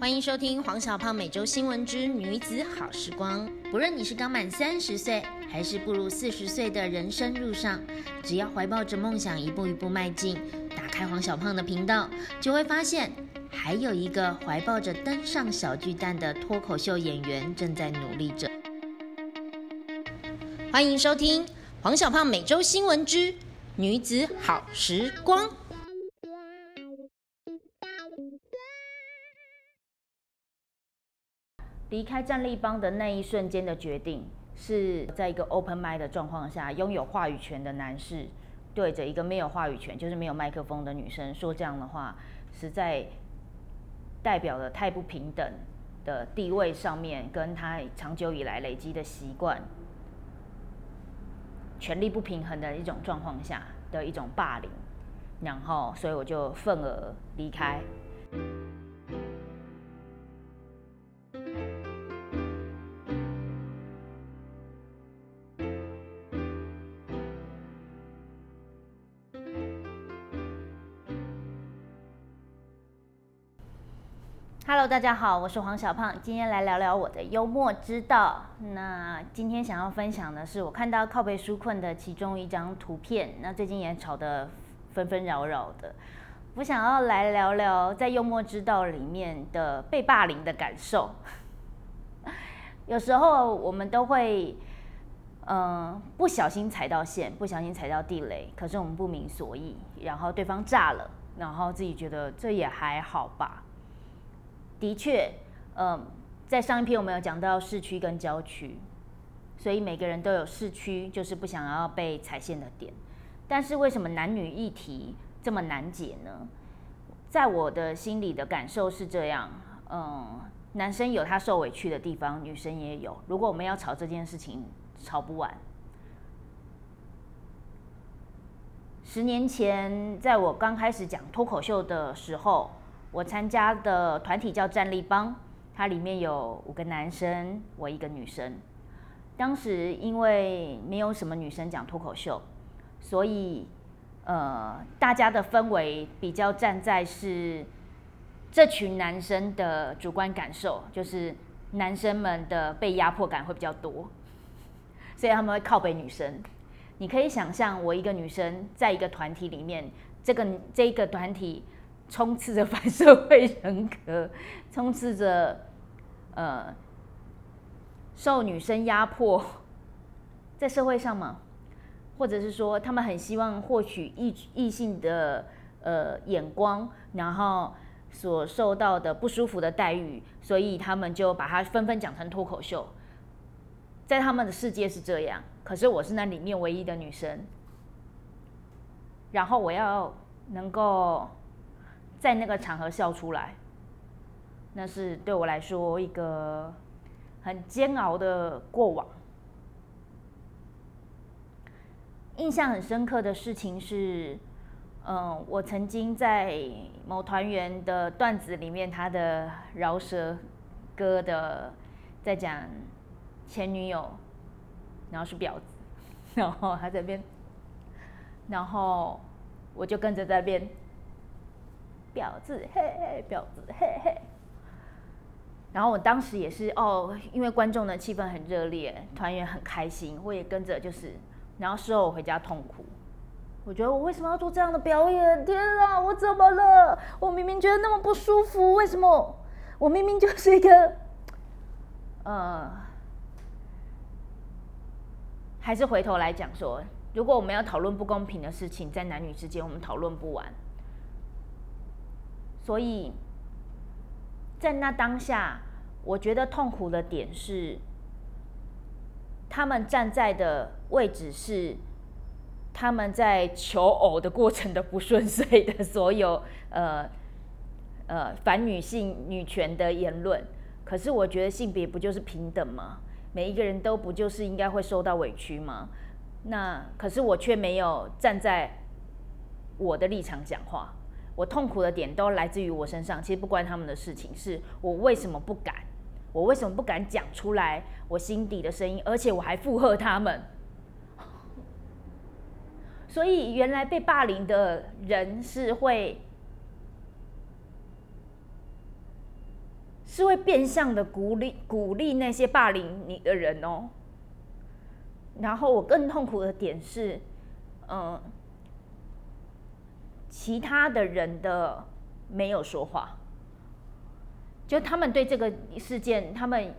欢迎收听黄小胖每周新闻之女子好时光。不论你是刚满三十岁，还是步入四十岁的人生路上，只要怀抱着梦想一步一步迈进，打开黄小胖的频道，就会发现还有一个怀抱着登上小巨蛋的脱口秀演员正在努力着。欢迎收听黄小胖每周新闻之女子好时光。离开战立邦的那一瞬间的决定，是在一个 open m i d 的状况下，拥有话语权的男士对着一个没有话语权，就是没有麦克风的女生说这样的话，实在代表了太不平等的地位上面，跟他长久以来累积的习惯，权力不平衡的一种状况下的一种霸凌，然后，所以我就愤而离开。Hello，大家好，我是黄小胖，今天来聊聊我的幽默之道。那今天想要分享的是，我看到靠背书困的其中一张图片，那最近也吵得纷纷扰扰的。我想要来聊聊在幽默之道里面的被霸凌的感受。有时候我们都会，嗯，不小心踩到线，不小心踩到地雷，可是我们不明所以，然后对方炸了，然后自己觉得这也还好吧。的确，嗯，在上一篇我们有讲到市区跟郊区，所以每个人都有市区就是不想要被踩线的点。但是为什么男女议题这么难解呢？在我的心里的感受是这样，嗯，男生有他受委屈的地方，女生也有。如果我们要吵这件事情，吵不完。十年前，在我刚开始讲脱口秀的时候。我参加的团体叫战力帮，它里面有五个男生，我一个女生。当时因为没有什么女生讲脱口秀，所以呃，大家的氛围比较站在是这群男生的主观感受，就是男生们的被压迫感会比较多，所以他们会靠北女生。你可以想象，我一个女生在一个团体里面，这个这一个团体。充斥着反社会人格，充斥着呃受女生压迫，在社会上嘛，或者是说他们很希望获取异异性的呃眼光，然后所受到的不舒服的待遇，所以他们就把它纷纷讲成脱口秀，在他们的世界是这样，可是我是那里面唯一的女生，然后我要能够。在那个场合笑出来，那是对我来说一个很煎熬的过往。印象很深刻的事情是，嗯，我曾经在某团员的段子里面，他的饶舌歌的在讲前女友，然后是婊子，然后他这边，然后我就跟着在边。婊子，嘿嘿，婊子，嘿嘿。然后我当时也是哦，因为观众的气氛很热烈，团员很开心，我也跟着就是。然后事后我回家痛哭，我觉得我为什么要做这样的表演？天啊，我怎么了？我明明觉得那么不舒服，为什么？我明明就是一个……呃，还是回头来讲说，如果我们要讨论不公平的事情，在男女之间，我们讨论不完。所以在那当下，我觉得痛苦的点是，他们站在的位置是他们在求偶的过程的不顺遂的所有呃呃反女性女权的言论。可是我觉得性别不就是平等吗？每一个人都不就是应该会受到委屈吗？那可是我却没有站在我的立场讲话。我痛苦的点都来自于我身上，其实不关他们的事情，是我为什么不敢？我为什么不敢讲出来我心底的声音？而且我还附和他们。所以原来被霸凌的人是会是会变相的鼓励鼓励那些霸凌你的人哦。然后我更痛苦的点是，嗯，其他的人的没有说话，就他们对这个事件，他们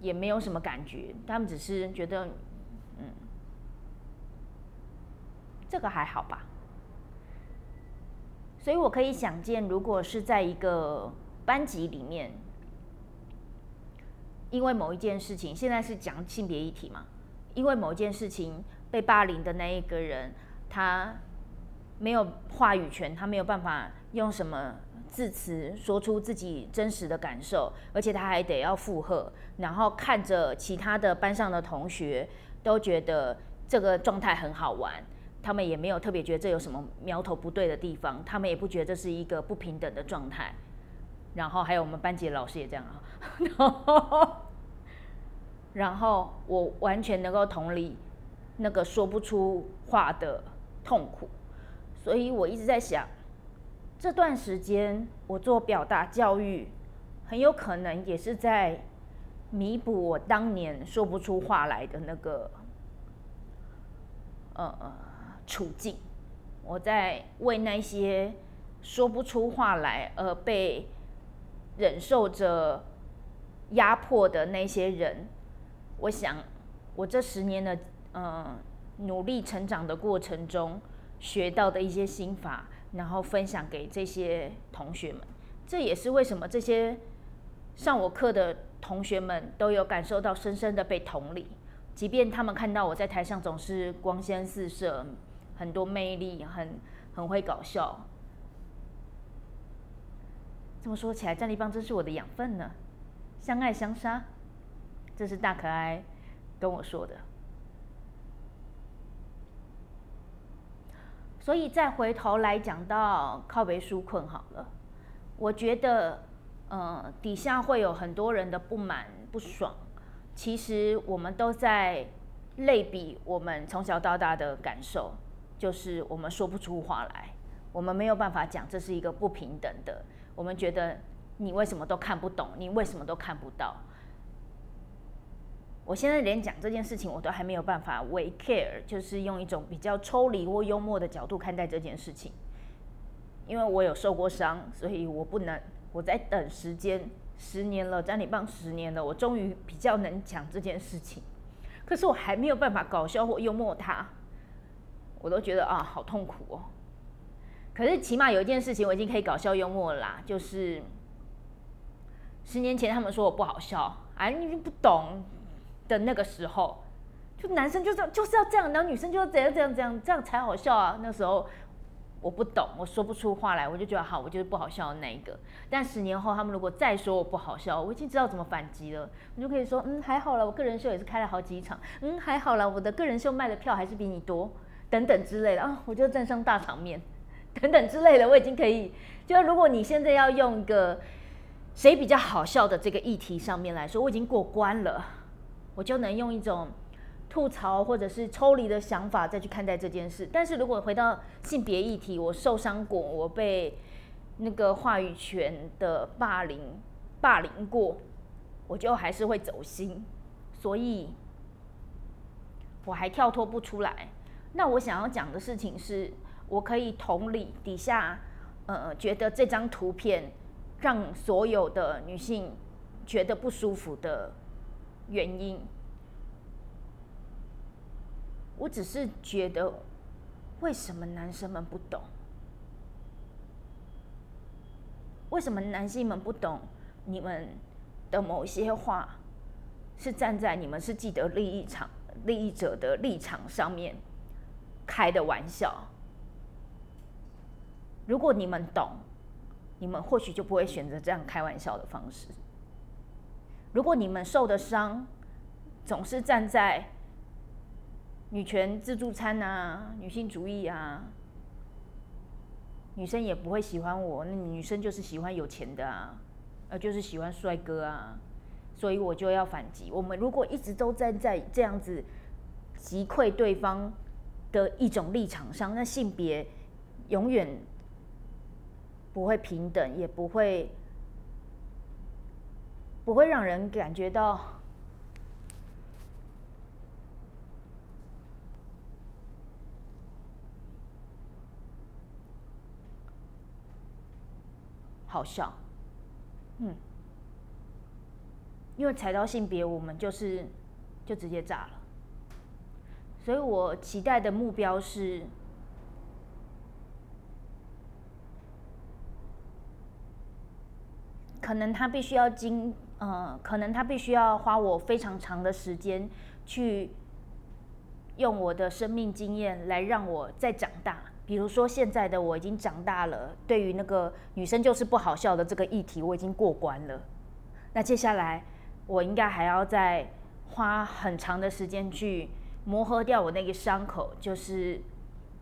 也没有什么感觉，他们只是觉得，嗯，这个还好吧。所以我可以想见，如果是在一个班级里面。因为某一件事情，现在是讲性别议题嘛？因为某一件事情被霸凌的那一个人，他没有话语权，他没有办法用什么字词说出自己真实的感受，而且他还得要附和，然后看着其他的班上的同学都觉得这个状态很好玩，他们也没有特别觉得这有什么苗头不对的地方，他们也不觉得这是一个不平等的状态。然后还有我们班级的老师也这样啊，然后，然后我完全能够同理那个说不出话的痛苦，所以我一直在想，这段时间我做表达教育，很有可能也是在弥补我当年说不出话来的那个呃处境，我在为那些说不出话来而被。忍受着压迫的那些人，我想，我这十年的嗯努力成长的过程中，学到的一些心法，然后分享给这些同学们。这也是为什么这些上我课的同学们都有感受到深深的被同理，即便他们看到我在台上总是光鲜四射，很多魅力，很很会搞笑。这么说起来，战立邦真是我的养分呢，相爱相杀，这是大可爱跟我说的。所以再回头来讲到靠北纾困好了，我觉得，呃，底下会有很多人的不满不爽，其实我们都在类比我们从小到大的感受，就是我们说不出话来，我们没有办法讲，这是一个不平等的。我们觉得你为什么都看不懂，你为什么都看不到？我现在连讲这件事情我都还没有办法为 care，就是用一种比较抽离或幽默的角度看待这件事情。因为我有受过伤，所以我不能我在等时间，十年了，在你棒十年了，我终于比较能讲这件事情。可是我还没有办法搞笑或幽默它，我都觉得啊，好痛苦哦。可是起码有一件事情我已经可以搞笑幽默了啦，就是十年前他们说我不好笑，哎，你不懂的那个时候，就男生就是就是要这样，然后女生就要怎样怎样怎样，这样才好笑啊。那时候我不懂，我说不出话来，我就觉得好，我就是不好笑的那一个。但十年后他们如果再说我不好笑，我已经知道怎么反击了，我就可以说，嗯，还好了，我个人秀也是开了好几场，嗯，还好了，我的个人秀卖的票还是比你多，等等之类的啊，我就站上大场面。等等之类的，我已经可以。就如果你现在要用一个谁比较好笑的这个议题上面来说，我已经过关了，我就能用一种吐槽或者是抽离的想法再去看待这件事。但是如果回到性别议题，我受伤过，我被那个话语权的霸凌霸凌过，我就还是会走心，所以我还跳脱不出来。那我想要讲的事情是。我可以同理底下，呃，觉得这张图片让所有的女性觉得不舒服的原因。我只是觉得，为什么男生们不懂？为什么男性们不懂？你们的某些话是站在你们是既得利益场利益者的立场上面开的玩笑。如果你们懂，你们或许就不会选择这样开玩笑的方式。如果你们受的伤总是站在女权自助餐啊、女性主义啊，女生也不会喜欢我。那女生就是喜欢有钱的啊，呃，就是喜欢帅哥啊，所以我就要反击。我们如果一直都站在这样子击溃对方的一种立场上，那性别永远。不会平等，也不会不会让人感觉到好笑，嗯，因为踩到性别，我们就是就直接炸了，所以我期待的目标是。可能他必须要经，呃，可能他必须要花我非常长的时间，去用我的生命经验来让我再长大。比如说现在的我已经长大了，对于那个女生就是不好笑的这个议题，我已经过关了。那接下来我应该还要再花很长的时间去磨合掉我那个伤口，就是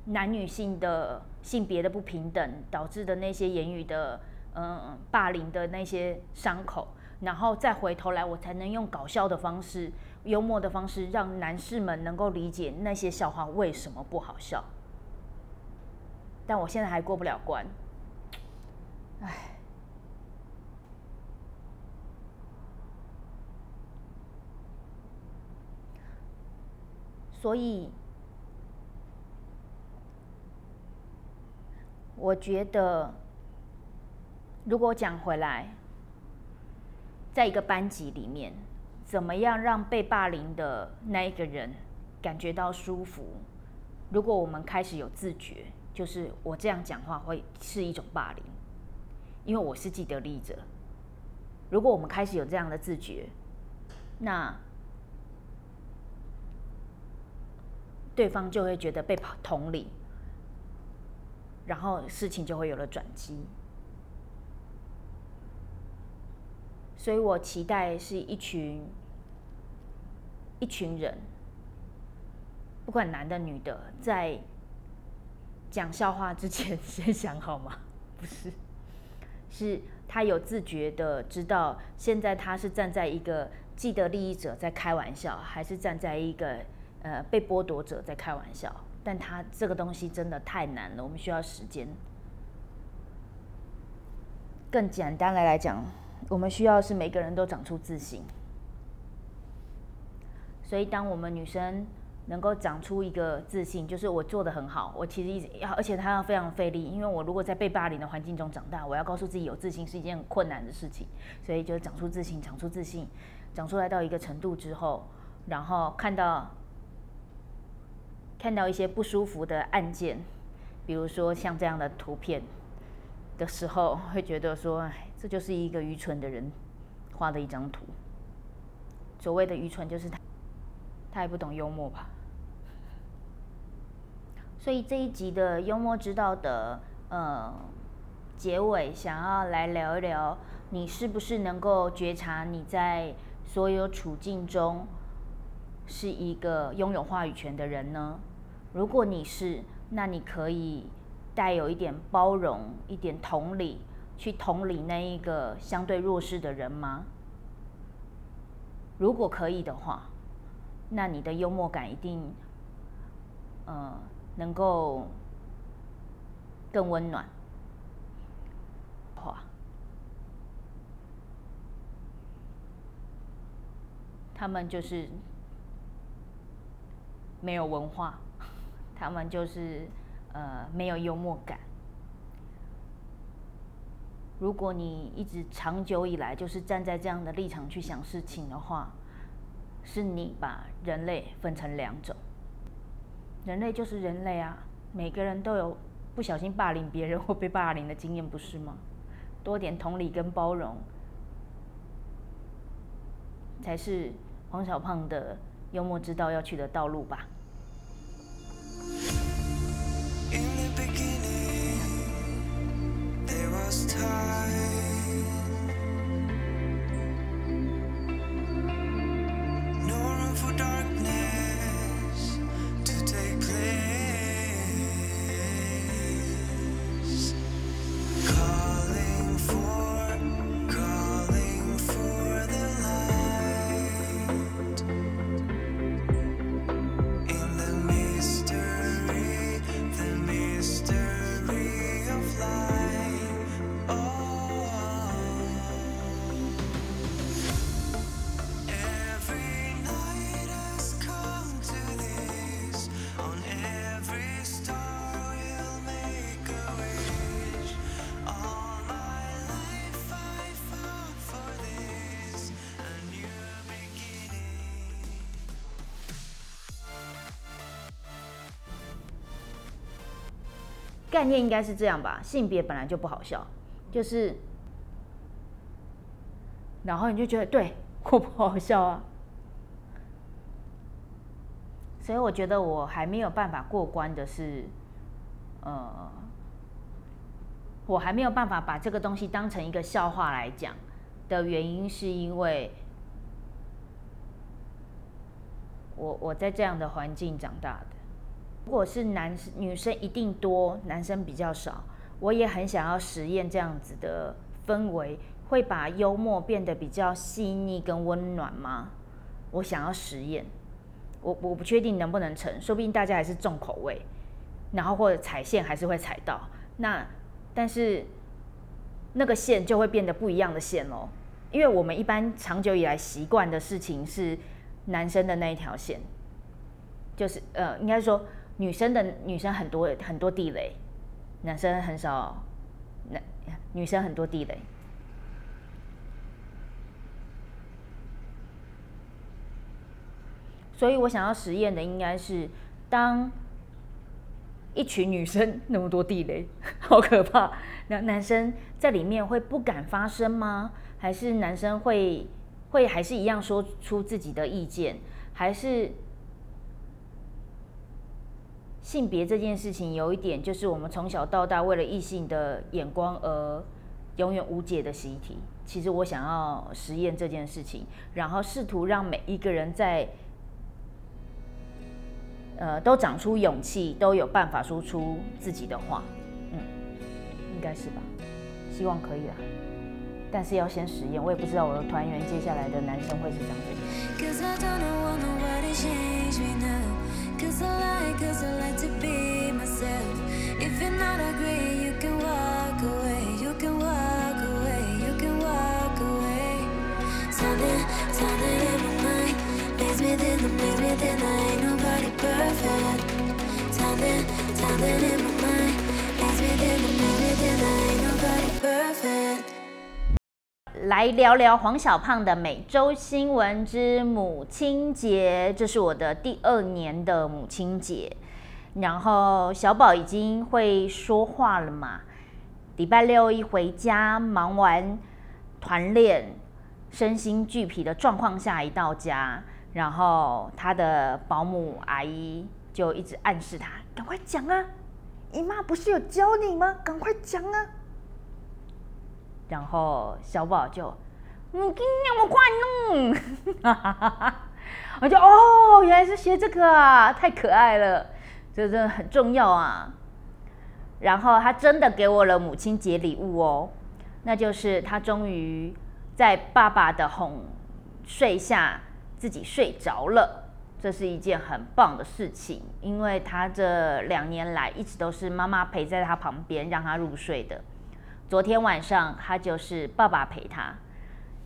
男女性的性别的不平等导致的那些言语的。嗯，霸凌的那些伤口，然后再回头来，我才能用搞笑的方式、幽默的方式，让男士们能够理解那些笑话为什么不好笑。但我现在还过不了关，唉。所以，我觉得。如果讲回来，在一个班级里面，怎么样让被霸凌的那一个人感觉到舒服？如果我们开始有自觉，就是我这样讲话会是一种霸凌，因为我是既得利益者。如果我们开始有这样的自觉，那对方就会觉得被同理，然后事情就会有了转机。所以我期待是一群一群人，不管男的女的，在讲笑话之前 先想好吗？不是，是他有自觉的知道，现在他是站在一个既得利益者在开玩笑，还是站在一个呃被剥夺者在开玩笑？但他这个东西真的太难了，我们需要时间。更简单的来讲。我们需要是每个人都长出自信，所以当我们女生能够长出一个自信，就是我做的很好，我其实一直要，而且她要非常费力，因为我如果在被霸凌的环境中长大，我要告诉自己有自信是一件很困难的事情，所以就长出自信，长出自信，长出来到一个程度之后，然后看到看到一些不舒服的案件，比如说像这样的图片的时候，会觉得说。这就是一个愚蠢的人画的一张图。所谓的愚蠢，就是他他也不懂幽默吧。所以这一集的幽默之道的呃结尾，想要来聊一聊，你是不是能够觉察你在所有处境中是一个拥有话语权的人呢？如果你是，那你可以带有一点包容，一点同理。去同理那一个相对弱势的人吗？如果可以的话，那你的幽默感一定，呃，能够更温暖。话，他们就是没有文化，他们就是呃没有幽默感。如果你一直长久以来就是站在这样的立场去想事情的话，是你把人类分成两种。人类就是人类啊，每个人都有不小心霸凌别人或被霸凌的经验，不是吗？多点同理跟包容，才是黄小胖的幽默之道要去的道路吧。last time. 概念应该是这样吧，性别本来就不好笑，就是，然后你就觉得对 我不好笑啊，所以我觉得我还没有办法过关的是，呃，我还没有办法把这个东西当成一个笑话来讲的原因，是因为我我在这样的环境长大的。如果是男女生一定多，男生比较少。我也很想要实验这样子的氛围，会把幽默变得比较细腻跟温暖吗？我想要实验，我我不确定能不能成，说不定大家还是重口味，然后或者踩线还是会踩到。那但是那个线就会变得不一样的线喽，因为我们一般长久以来习惯的事情是男生的那一条线，就是呃，应该说。女生的女生很多很多地雷，男生很少，男女生很多地雷，所以我想要实验的应该是，当一群女生那么多地雷，好可怕，那男生在里面会不敢发声吗？还是男生会会还是一样说出自己的意见？还是？性别这件事情有一点，就是我们从小到大为了异性的眼光而永远无解的习题。其实我想要实验这件事情，然后试图让每一个人在呃都长出勇气，都有办法说出自己的话。嗯，应该是吧？希望可以啦。但是要先实验，我也不知道我的团员接下来的男生会是怎样。来聊聊黄小胖的每周新闻之母亲节，这是我的第二年的母亲节。然后小宝已经会说话了嘛？礼拜六一回家，忙完团练，身心俱疲的状况下一到家，然后他的保姆阿姨就一直暗示他：“赶快讲啊，姨妈不是有教你吗？赶快讲啊！”然后小宝就，你今天那么快弄，我就哦，原来是学这个啊，太可爱了，这真的很重要啊。然后他真的给我了母亲节礼物哦，那就是他终于在爸爸的哄睡下自己睡着了，这是一件很棒的事情，因为他这两年来一直都是妈妈陪在他旁边让他入睡的。昨天晚上他就是爸爸陪他，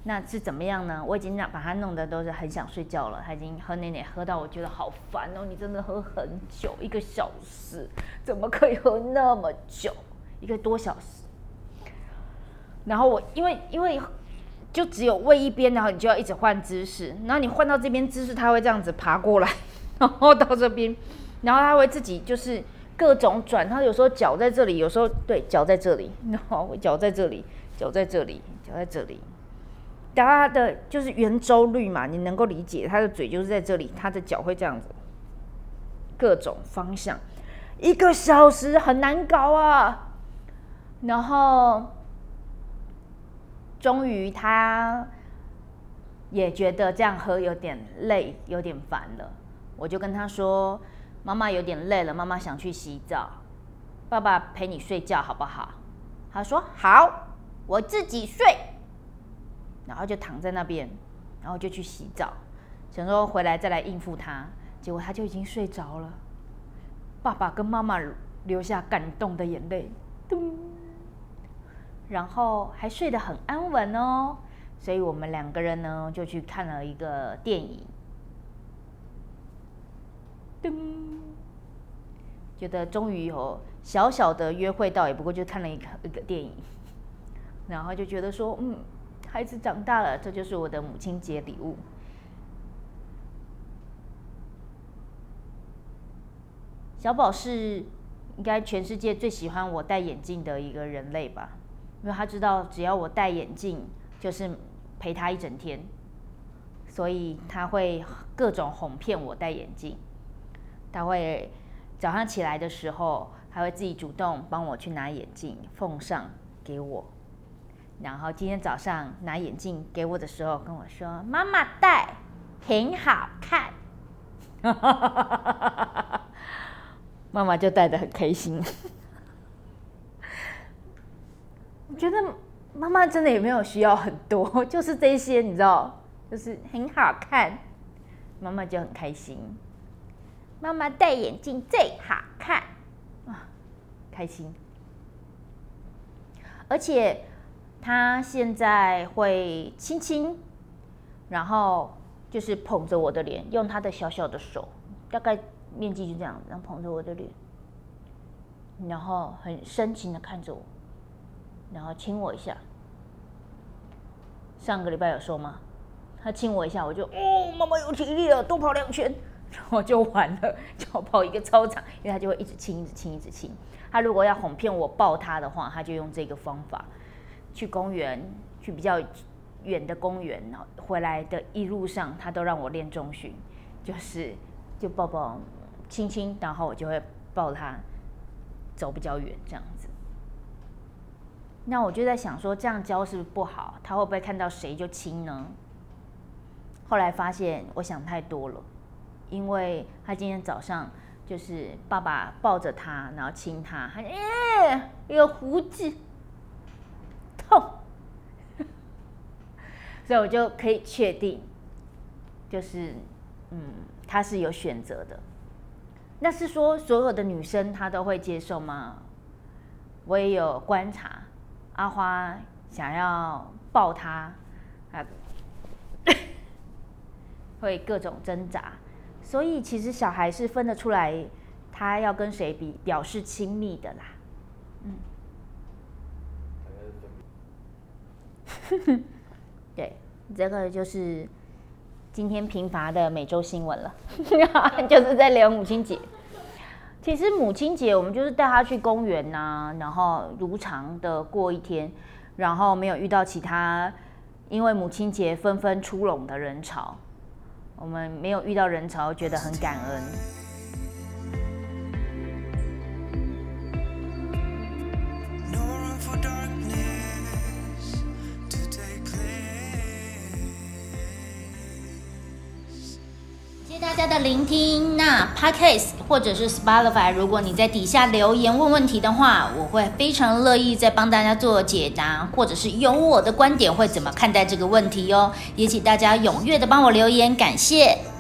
那是怎么样呢？我已经让把他弄得都是很想睡觉了，他已经喝奶奶喝到我觉得好烦哦！你真的喝很久，一个小时，怎么可以喝那么久？一个多小时。然后我因为因为就只有喂一边，然后你就要一直换姿势，然后你换到这边姿势，他会这样子爬过来，然后到这边，然后他会自己就是。各种转，他有时候脚在这里，有时候对脚在这里，然 后脚在这里，脚在这里，脚在这里。他的就是圆周率嘛，你能够理解，他的嘴就是在这里，他的脚会这样子，各种方向，一个小时很难搞啊。然后终于他也觉得这样喝有点累，有点烦了，我就跟他说。妈妈有点累了，妈妈想去洗澡，爸爸陪你睡觉好不好？他说好，我自己睡，然后就躺在那边，然后就去洗澡，想说回来再来应付他，结果他就已经睡着了。爸爸跟妈妈流下感动的眼泪，咚，然后还睡得很安稳哦，所以我们两个人呢就去看了一个电影。噔，觉得终于有小小的约会到，也不过就看了一个一个电影，然后就觉得说，嗯，孩子长大了，这就是我的母亲节礼物。小宝是应该全世界最喜欢我戴眼镜的一个人类吧，因为他知道只要我戴眼镜，就是陪他一整天，所以他会各种哄骗我戴眼镜。他会早上起来的时候，还会自己主动帮我去拿眼镜，奉上给我。然后今天早上拿眼镜给我的时候，跟我说：“妈妈戴很好看。”妈妈就戴的很开心。我觉得妈妈真的也没有需要很多，就是这些，你知道，就是很好看，妈妈就很开心。妈妈戴眼镜最好看啊，开心。而且他现在会亲亲，然后就是捧着我的脸，用他的小小的手，大概面积就这样，然后捧着我的脸，然后很深情的看着我，然后亲我一下。上个礼拜有说吗？他亲我一下，我就哦，妈妈有体力了，多跑两圈。我就完了，就跑一个操场，因为他就会一直亲，一直亲，一直亲。他如果要哄骗我抱他的话，他就用这个方法。去公园，去比较远的公园，回来的一路上，他都让我练中训，就是就抱抱、亲亲，然后我就会抱他走比较远这样子。那我就在想说，这样教是不是不好？他会不会看到谁就亲呢？后来发现，我想太多了。因为他今天早上就是爸爸抱着他，然后亲他，他耶有胡子，痛，所以我就可以确定，就是嗯，他是有选择的。那是说所有的女生她都会接受吗？我也有观察，阿花想要抱他，啊，会各种挣扎。所以其实小孩是分得出来，他要跟谁比表示亲密的啦，嗯，对，这个就是今天贫乏的每周新闻了，就是在聊母亲节。其实母亲节我们就是带他去公园呐，然后如常的过一天，然后没有遇到其他因为母亲节纷纷出笼的人潮。我们没有遇到人潮，觉得很感恩。谢谢大家的聆听，那 Podcast 或者是 Spotify，如果你在底下留言问问题的话，我会非常乐意再帮大家做解答，或者是有我的观点会怎么看待这个问题哟。也请大家踊跃的帮我留言，感谢。